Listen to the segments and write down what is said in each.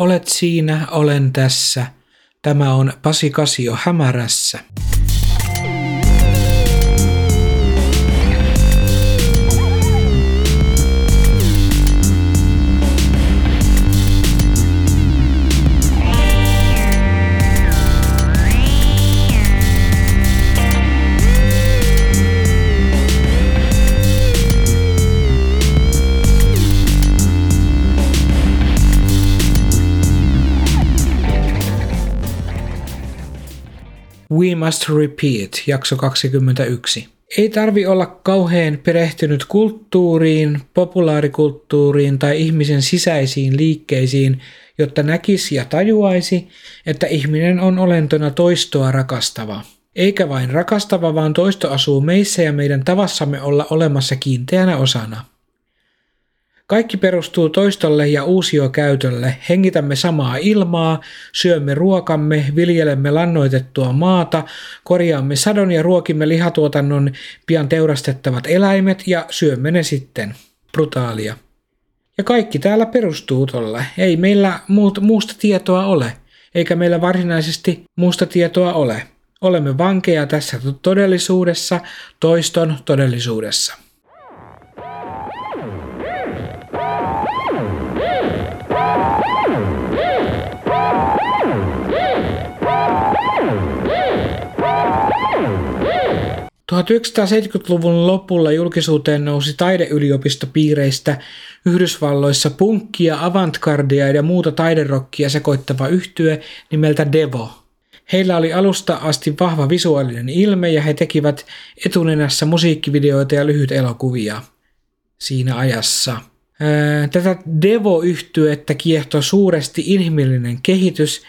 Olet siinä, olen tässä. Tämä on Pasi Kasio hämärässä. Must Repeat, jakso 21. Ei tarvi olla kauhean perehtynyt kulttuuriin, populaarikulttuuriin tai ihmisen sisäisiin liikkeisiin, jotta näkisi ja tajuaisi, että ihminen on olentona toistoa rakastava. Eikä vain rakastava, vaan toisto asuu meissä ja meidän tavassamme olla olemassa kiinteänä osana. Kaikki perustuu toistolle ja uusiokäytölle. Hengitämme samaa ilmaa, syömme ruokamme, viljelemme lannoitettua maata, korjaamme sadon ja ruokimme lihatuotannon pian teurastettavat eläimet ja syömme ne sitten. Brutaalia. Ja kaikki täällä perustuu tolle. Ei meillä muusta tietoa ole, eikä meillä varsinaisesti muusta tietoa ole. Olemme vankeja tässä todellisuudessa, toiston todellisuudessa. 1970-luvun lopulla julkisuuteen nousi taideyliopistopiireistä Yhdysvalloissa punkkia, avantgardia ja muuta taiderokkia sekoittava yhtye nimeltä Devo. Heillä oli alusta asti vahva visuaalinen ilme ja he tekivät etunenässä musiikkivideoita ja lyhyt elokuvia siinä ajassa. Tätä Devo-yhtyettä kiehtoi suuresti inhimillinen kehitys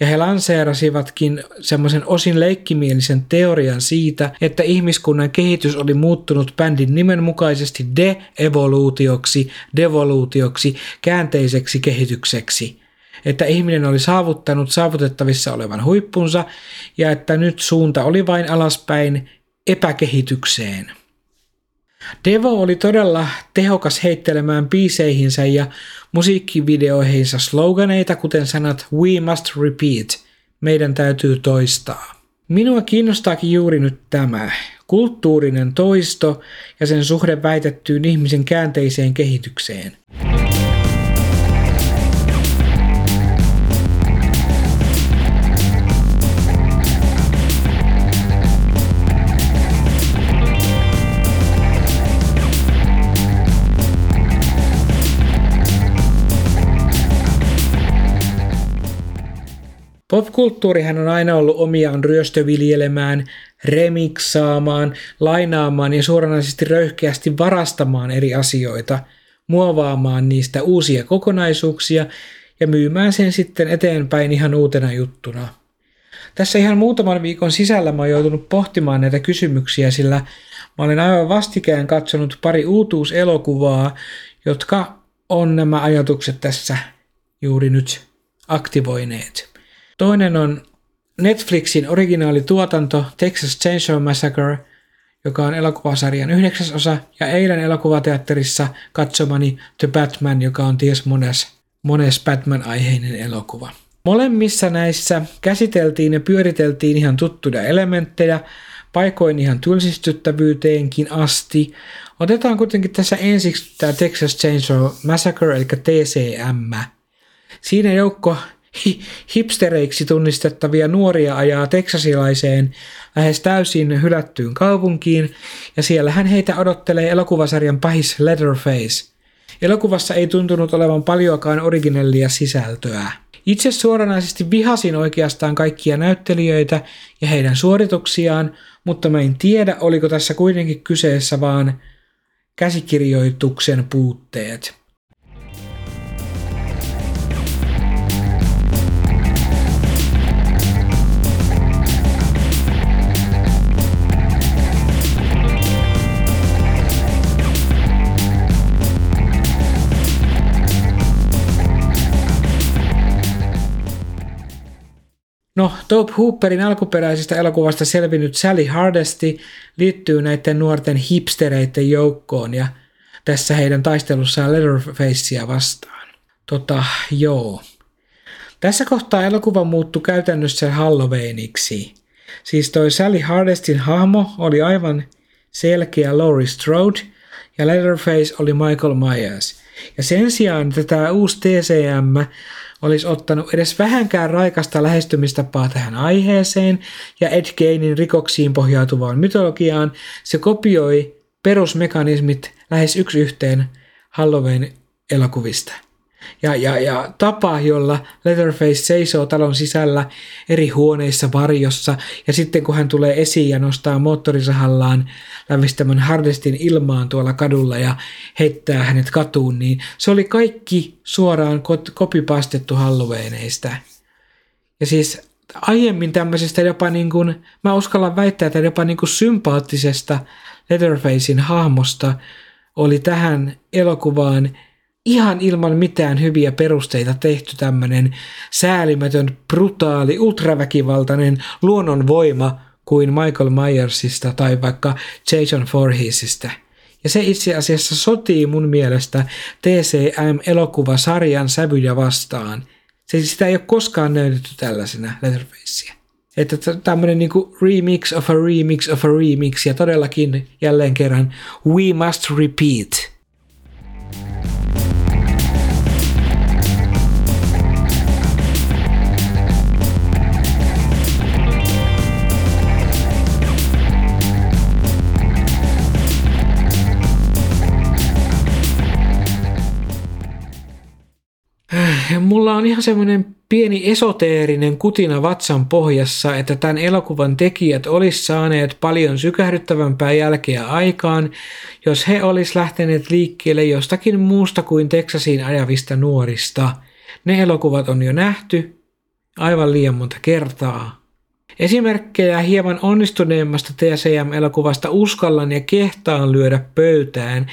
ja he lanseerasivatkin semmoisen osin leikkimielisen teorian siitä, että ihmiskunnan kehitys oli muuttunut bändin nimen mukaisesti de-evoluutioksi, devoluutioksi, käänteiseksi kehitykseksi että ihminen oli saavuttanut saavutettavissa olevan huippunsa ja että nyt suunta oli vain alaspäin epäkehitykseen. Devo oli todella tehokas heittelemään biiseihinsä ja musiikkivideoihinsa sloganeita, kuten sanat We must repeat, meidän täytyy toistaa. Minua kiinnostaakin juuri nyt tämä, kulttuurinen toisto ja sen suhde väitettyyn ihmisen käänteiseen kehitykseen. Popkulttuurihan on aina ollut omiaan ryöstöviljelemään, remiksaamaan, lainaamaan ja suoranaisesti röyhkeästi varastamaan eri asioita, muovaamaan niistä uusia kokonaisuuksia ja myymään sen sitten eteenpäin ihan uutena juttuna. Tässä ihan muutaman viikon sisällä mä oon joutunut pohtimaan näitä kysymyksiä, sillä mä olen aivan vastikään katsonut pari uutuuselokuvaa, jotka on nämä ajatukset tässä juuri nyt aktivoineet. Toinen on Netflixin originaalituotanto Texas Chainsaw Massacre, joka on elokuvasarjan yhdeksäs osa, ja eilen elokuvateatterissa katsomani The Batman, joka on ties mones, mones Batman-aiheinen elokuva. Molemmissa näissä käsiteltiin ja pyöriteltiin ihan tuttuja elementtejä, paikoin ihan tylsistyttävyyteenkin asti. Otetaan kuitenkin tässä ensiksi tämä Texas Chainsaw Massacre, eli TCM. Siinä joukko hipstereiksi tunnistettavia nuoria ajaa teksasilaiseen lähes täysin hylättyyn kaupunkiin, ja siellä hän heitä odottelee elokuvasarjan pahis Leatherface. Elokuvassa ei tuntunut olevan paljoakaan originellia sisältöä. Itse suoranaisesti vihasin oikeastaan kaikkia näyttelijöitä ja heidän suorituksiaan, mutta mä en tiedä, oliko tässä kuitenkin kyseessä vaan käsikirjoituksen puutteet. No, Top Hooperin alkuperäisestä elokuvasta selvinnyt Sally Hardesti liittyy näiden nuorten hipstereiden joukkoon ja tässä heidän taistelussaan Leatherfacea vastaan. Tota, joo. Tässä kohtaa elokuva muuttui käytännössä Halloweeniksi. Siis toi Sally Hardestin hahmo oli aivan selkeä Laurie Strode ja Leatherface oli Michael Myers. Ja sen sijaan, että tämä uusi TCM olisi ottanut edes vähänkään raikasta lähestymistapaa tähän aiheeseen ja Ed Geinin rikoksiin pohjautuvaan mytologiaan, se kopioi perusmekanismit lähes yksi yhteen Halloween-elokuvista. Ja, ja, ja tapa, jolla Leatherface seisoo talon sisällä eri huoneissa varjossa, ja sitten kun hän tulee esiin ja nostaa moottorisahallaan lävistämän Hardestin ilmaan tuolla kadulla ja heittää hänet katuun, niin se oli kaikki suoraan kopipastettu Halloweeneista. Ja siis aiemmin tämmöisestä jopa niin kuin, mä uskallan väittää, että jopa niin kuin sympaattisesta Leatherfacein hahmosta oli tähän elokuvaan ihan ilman mitään hyviä perusteita tehty tämmöinen säälimätön, brutaali, ultraväkivaltainen luonnonvoima kuin Michael Myersista tai vaikka Jason Voorheesista. Ja se itse asiassa sotii mun mielestä TCM-elokuvasarjan sävyjä vastaan. Se, sitä ei ole koskaan näytetty tällaisena Leatherfacea. Että tämmöinen niinku remix of a remix of a remix ja todellakin jälleen kerran we must repeat – mulla on ihan semmoinen pieni esoteerinen kutina vatsan pohjassa, että tämän elokuvan tekijät olisi saaneet paljon sykähdyttävämpää jälkeä aikaan, jos he olisi lähteneet liikkeelle jostakin muusta kuin Teksasiin ajavista nuorista. Ne elokuvat on jo nähty aivan liian monta kertaa. Esimerkkejä hieman onnistuneemmasta TCM-elokuvasta uskallan ja kehtaan lyödä pöytään –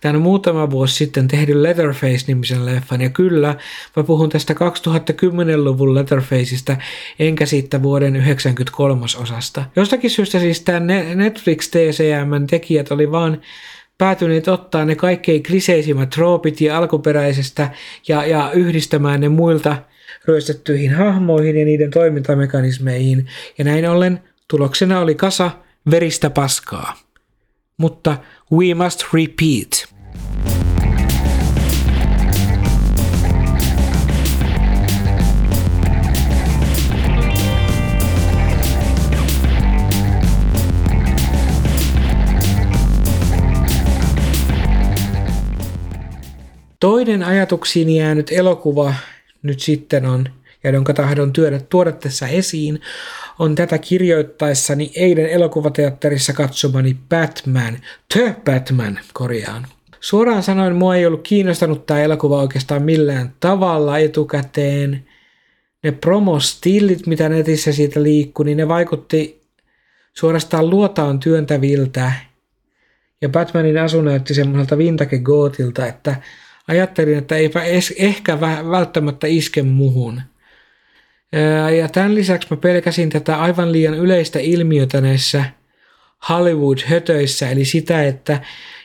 tämän muutama vuosi sitten tehdyn Leatherface-nimisen leffan. Ja kyllä, mä puhun tästä 2010-luvun Leatherfaceista, enkä siitä vuoden 93 osasta. Jostakin syystä siis tämä Netflix TCM tekijät oli vaan päätyneet ottaa ne kaikkein kliseisimmät troopit ja alkuperäisestä ja, ja yhdistämään ne muilta ryöstettyihin hahmoihin ja niiden toimintamekanismeihin. Ja näin ollen tuloksena oli kasa veristä paskaa. Mutta we must repeat. Toinen ajatuksiin jäänyt elokuva nyt sitten on, ja jonka tahdon työdä, tuoda tässä esiin, on tätä kirjoittaessani eilen elokuvateatterissa katsomani Batman, The Batman korjaan. Suoraan sanoen mua ei ollut kiinnostanut tämä elokuva oikeastaan millään tavalla etukäteen. Ne promostillit, mitä netissä siitä liikkui, niin ne vaikutti suorastaan luotaan työntäviltä. Ja Batmanin asu näytti semmoiselta vintage gootilta, että ajattelin, että eipä es, ehkä välttämättä iske muhun. Ja tämän lisäksi mä pelkäsin tätä aivan liian yleistä ilmiötä näissä Hollywood-hötöissä, eli sitä, että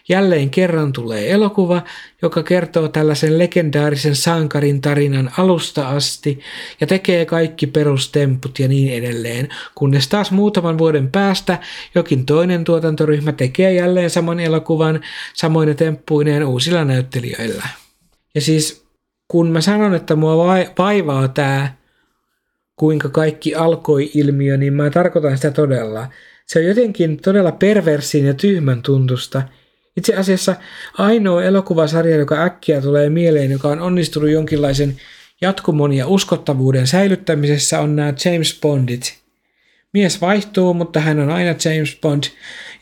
jälleen kerran tulee elokuva, joka kertoo tällaisen legendaarisen sankarin tarinan alusta asti ja tekee kaikki perustemput ja niin edelleen, kunnes taas muutaman vuoden päästä jokin toinen tuotantoryhmä tekee jälleen saman elokuvan samoin temppuineen uusilla näyttelijöillä. Ja siis kun mä sanon, että mua vaivaa tämä kuinka kaikki alkoi ilmiö, niin mä tarkoitan sitä todella. Se on jotenkin todella perversin ja tyhmän tuntusta. Itse asiassa ainoa elokuvasarja, joka äkkiä tulee mieleen, joka on onnistunut jonkinlaisen jatkumon ja uskottavuuden säilyttämisessä, on nämä James Bondit – Mies vaihtuu, mutta hän on aina James Bond.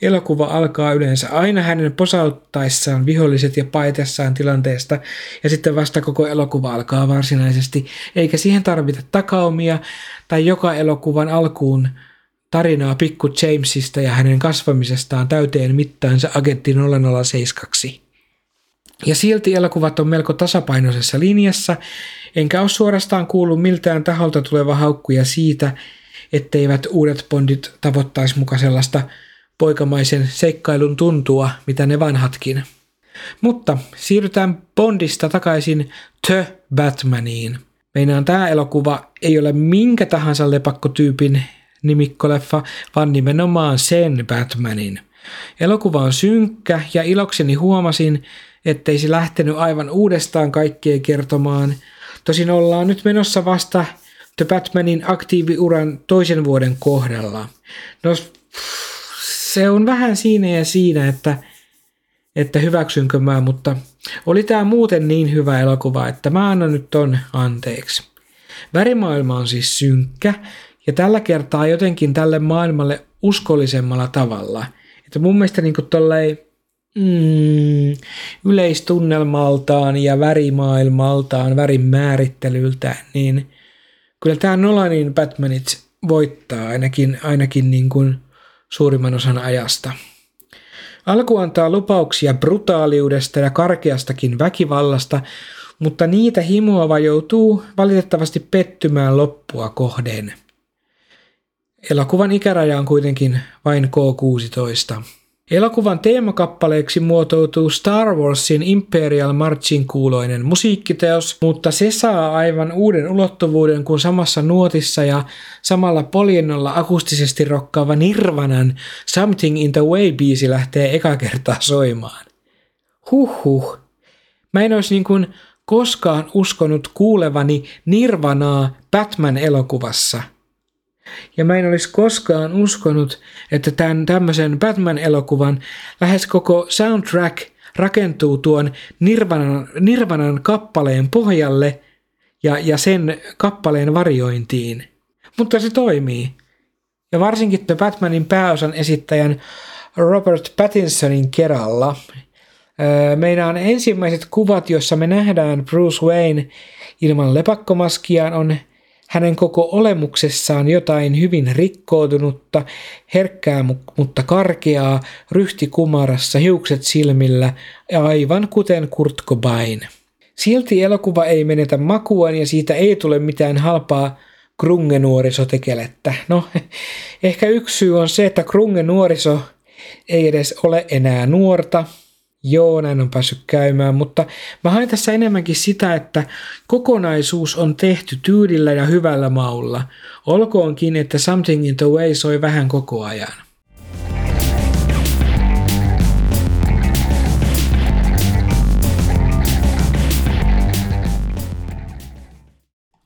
Elokuva alkaa yleensä aina hänen posauttaessaan viholliset ja paitessaan tilanteesta, ja sitten vasta koko elokuva alkaa varsinaisesti, eikä siihen tarvita takaumia tai joka elokuvan alkuun tarinaa pikku Jamesista ja hänen kasvamisestaan täyteen mittaansa agentti 007. Ja silti elokuvat on melko tasapainoisessa linjassa, enkä ole suorastaan kuullut miltään taholta tuleva haukkuja siitä, etteivät uudet Bondit tavoittaisi muka sellaista poikamaisen seikkailun tuntua, mitä ne vanhatkin. Mutta siirrytään Bondista takaisin The Batmaniin. Meinaan tämä elokuva ei ole minkä tahansa lepakkotyypin nimikkoleffa, vaan nimenomaan sen Batmanin. Elokuva on synkkä ja ilokseni huomasin, ettei se lähtenyt aivan uudestaan kaikkea kertomaan. Tosin ollaan nyt menossa vasta The Batmanin aktiiviuran toisen vuoden kohdalla. No, se on vähän siinä ja siinä, että, että hyväksynkö mä, mutta oli tämä muuten niin hyvä elokuva, että mä annan nyt ton anteeksi. Värimaailma on siis synkkä ja tällä kertaa jotenkin tälle maailmalle uskollisemmalla tavalla. Että mun mielestä niin tollei, mm, yleistunnelmaltaan ja värimaailmaltaan, värin määrittelyltä, niin kyllä tämä Nolanin Batmanit voittaa ainakin, ainakin niin kuin suurimman osan ajasta. Alku antaa lupauksia brutaaliudesta ja karkeastakin väkivallasta, mutta niitä himoava joutuu valitettavasti pettymään loppua kohden. Elokuvan ikäraja on kuitenkin vain K16. Elokuvan teemakappaleeksi muotoutuu Star Warsin Imperial Marchin kuuloinen musiikkiteos, mutta se saa aivan uuden ulottuvuuden, kun samassa nuotissa ja samalla poljennolla akustisesti rokkaava Nirvanan Something in the Way-biisi lähtee eka kertaa soimaan. Huhhuh. Mä en olisi niin kuin koskaan uskonut kuulevani Nirvanaa Batman-elokuvassa – ja mä en olisi koskaan uskonut, että tämän tämmöisen Batman-elokuvan lähes koko soundtrack rakentuu tuon Nirvanan, Nirvanan kappaleen pohjalle ja, ja sen kappaleen varjointiin. Mutta se toimii. Ja varsinkin The Batmanin pääosan esittäjän Robert Pattinsonin keralla. Meidän ensimmäiset kuvat, joissa me nähdään Bruce Wayne ilman lepakkomaskiaan, on hänen koko olemuksessaan jotain hyvin rikkoutunutta, herkkää mutta karkeaa, ryhti kumarassa, hiukset silmillä, aivan kuten Kurt Cobain. Silti elokuva ei menetä makuaan ja siitä ei tule mitään halpaa krunge-nuorisotekelettä. No, ehkä yksi syy on se, että krunge-nuoriso ei edes ole enää nuorta, Joo, näin on päässyt käymään, mutta mä hain tässä enemmänkin sitä, että kokonaisuus on tehty tyydillä ja hyvällä maulla. Olkoonkin, että Something in the Way soi vähän koko ajan.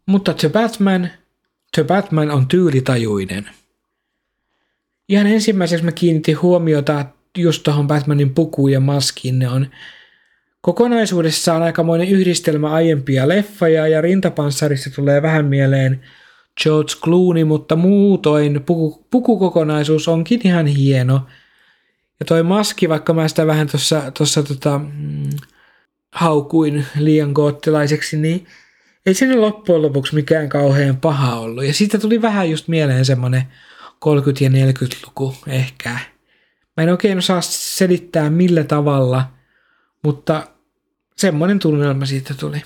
Mutta The Batman, The Batman on tyylitajuinen. Ihan ensimmäiseksi mä kiinnitin huomiota just tuohon Batmanin pukuun ja maskiin. Ne on kokonaisuudessaan aikamoinen yhdistelmä aiempia leffoja ja rintapanssarissa tulee vähän mieleen George Clooney, mutta muutoin puku, pukukokonaisuus onkin ihan hieno. Ja toi maski, vaikka mä sitä vähän tuossa tossa, tota, mm, haukuin liian goottilaiseksi, niin ei sinne loppujen lopuksi mikään kauhean paha ollut. Ja siitä tuli vähän just mieleen semmonen 30- ja 40-luku ehkä. Mä en oikein osaa selittää millä tavalla, mutta semmoinen tunnelma siitä tuli.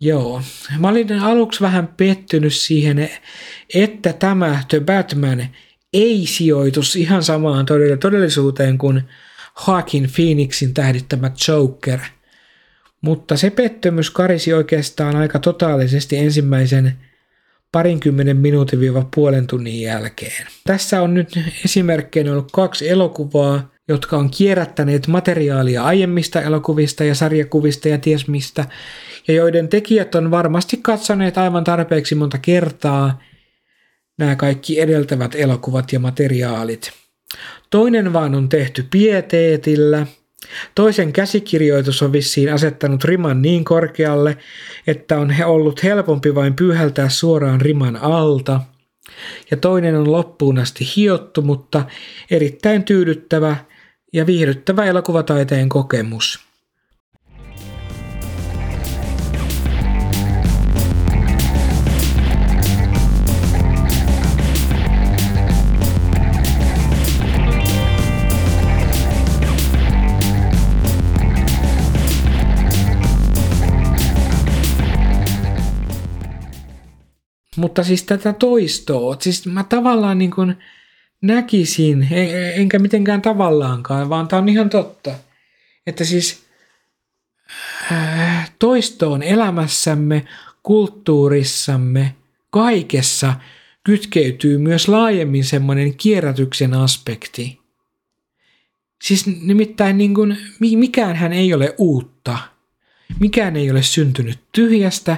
Joo. Mä olin aluksi vähän pettynyt siihen, että tämä The Batman ei sijoitus ihan samaan todellisuuteen kuin Joaquin Phoenixin tähdittämä Joker. Mutta se pettymys karisi oikeastaan aika totaalisesti ensimmäisen parinkymmenen minuutin viiva puolen tunnin jälkeen. Tässä on nyt esimerkkeinä ollut kaksi elokuvaa, jotka on kierrättäneet materiaalia aiemmista elokuvista ja sarjakuvista ja ties mistä, ja joiden tekijät on varmasti katsoneet aivan tarpeeksi monta kertaa nämä kaikki edeltävät elokuvat ja materiaalit. Toinen vaan on tehty pieteetillä – Toisen käsikirjoitus on vissiin asettanut riman niin korkealle, että on he ollut helpompi vain pyyhältää suoraan riman alta. Ja toinen on loppuun asti hiottu, mutta erittäin tyydyttävä ja viihdyttävä elokuvataiteen kokemus. Mutta siis tätä toistoa, siis mä tavallaan niin kuin näkisin, enkä mitenkään tavallaankaan, vaan tämä on ihan totta, että siis äh, toisto on elämässämme kulttuurissamme kaikessa kytkeytyy myös laajemmin semmoinen kierrätyksen aspekti. Siis nimittäin niin kuin, mikään hän ei ole uutta. Mikään ei ole syntynyt tyhjästä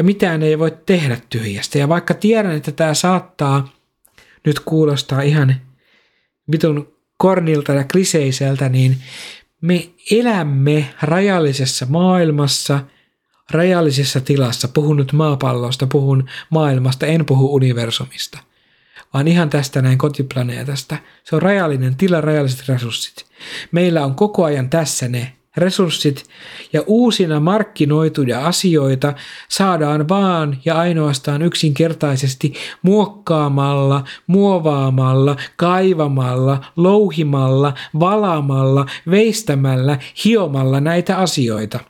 ja mitään ei voi tehdä tyhjästä. Ja vaikka tiedän, että tämä saattaa nyt kuulostaa ihan vitun kornilta ja kliseiseltä, niin me elämme rajallisessa maailmassa, rajallisessa tilassa. Puhun nyt maapallosta, puhun maailmasta, en puhu universumista, vaan ihan tästä näin kotiplaneetasta. Se on rajallinen tila, rajalliset resurssit. Meillä on koko ajan tässä ne resurssit ja uusina markkinoituja asioita saadaan vaan ja ainoastaan yksinkertaisesti muokkaamalla, muovaamalla, kaivamalla, louhimalla, valaamalla, veistämällä, hiomalla näitä asioita.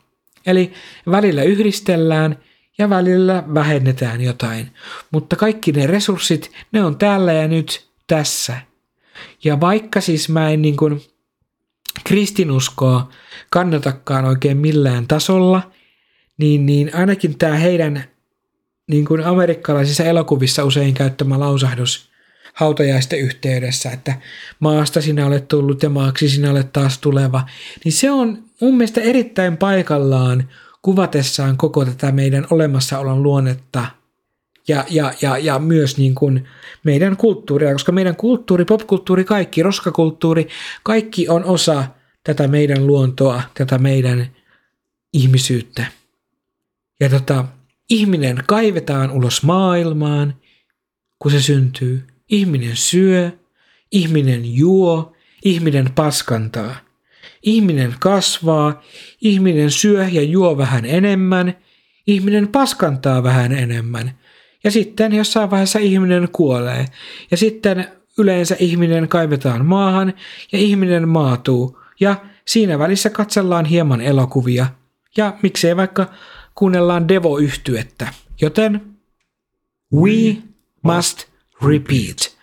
Eli välillä yhdistellään ja välillä vähennetään jotain, mutta kaikki ne resurssit, ne on täällä ja nyt tässä. Ja vaikka siis mä en niin kuin kristinuskoa kannatakaan oikein millään tasolla, niin, niin ainakin tämä heidän niin kuin amerikkalaisissa elokuvissa usein käyttämä lausahdus hautajaisten yhteydessä, että maasta sinä olet tullut ja maaksi sinä olet taas tuleva, niin se on mun mielestä erittäin paikallaan kuvatessaan koko tätä meidän olemassaolon luonnetta ja, ja, ja, ja myös niin kuin meidän kulttuuria, koska meidän kulttuuri, popkulttuuri, kaikki, roskakulttuuri, kaikki on osa – tätä meidän luontoa, tätä meidän ihmisyyttä. Ja tota, ihminen kaivetaan ulos maailmaan, kun se syntyy. Ihminen syö, ihminen juo, ihminen paskantaa. Ihminen kasvaa, ihminen syö ja juo vähän enemmän, ihminen paskantaa vähän enemmän. Ja sitten jossain vaiheessa ihminen kuolee. Ja sitten yleensä ihminen kaivetaan maahan ja ihminen maatuu ja siinä välissä katsellaan hieman elokuvia ja miksei vaikka kuunnellaan Devo-yhtyettä. Joten we must repeat.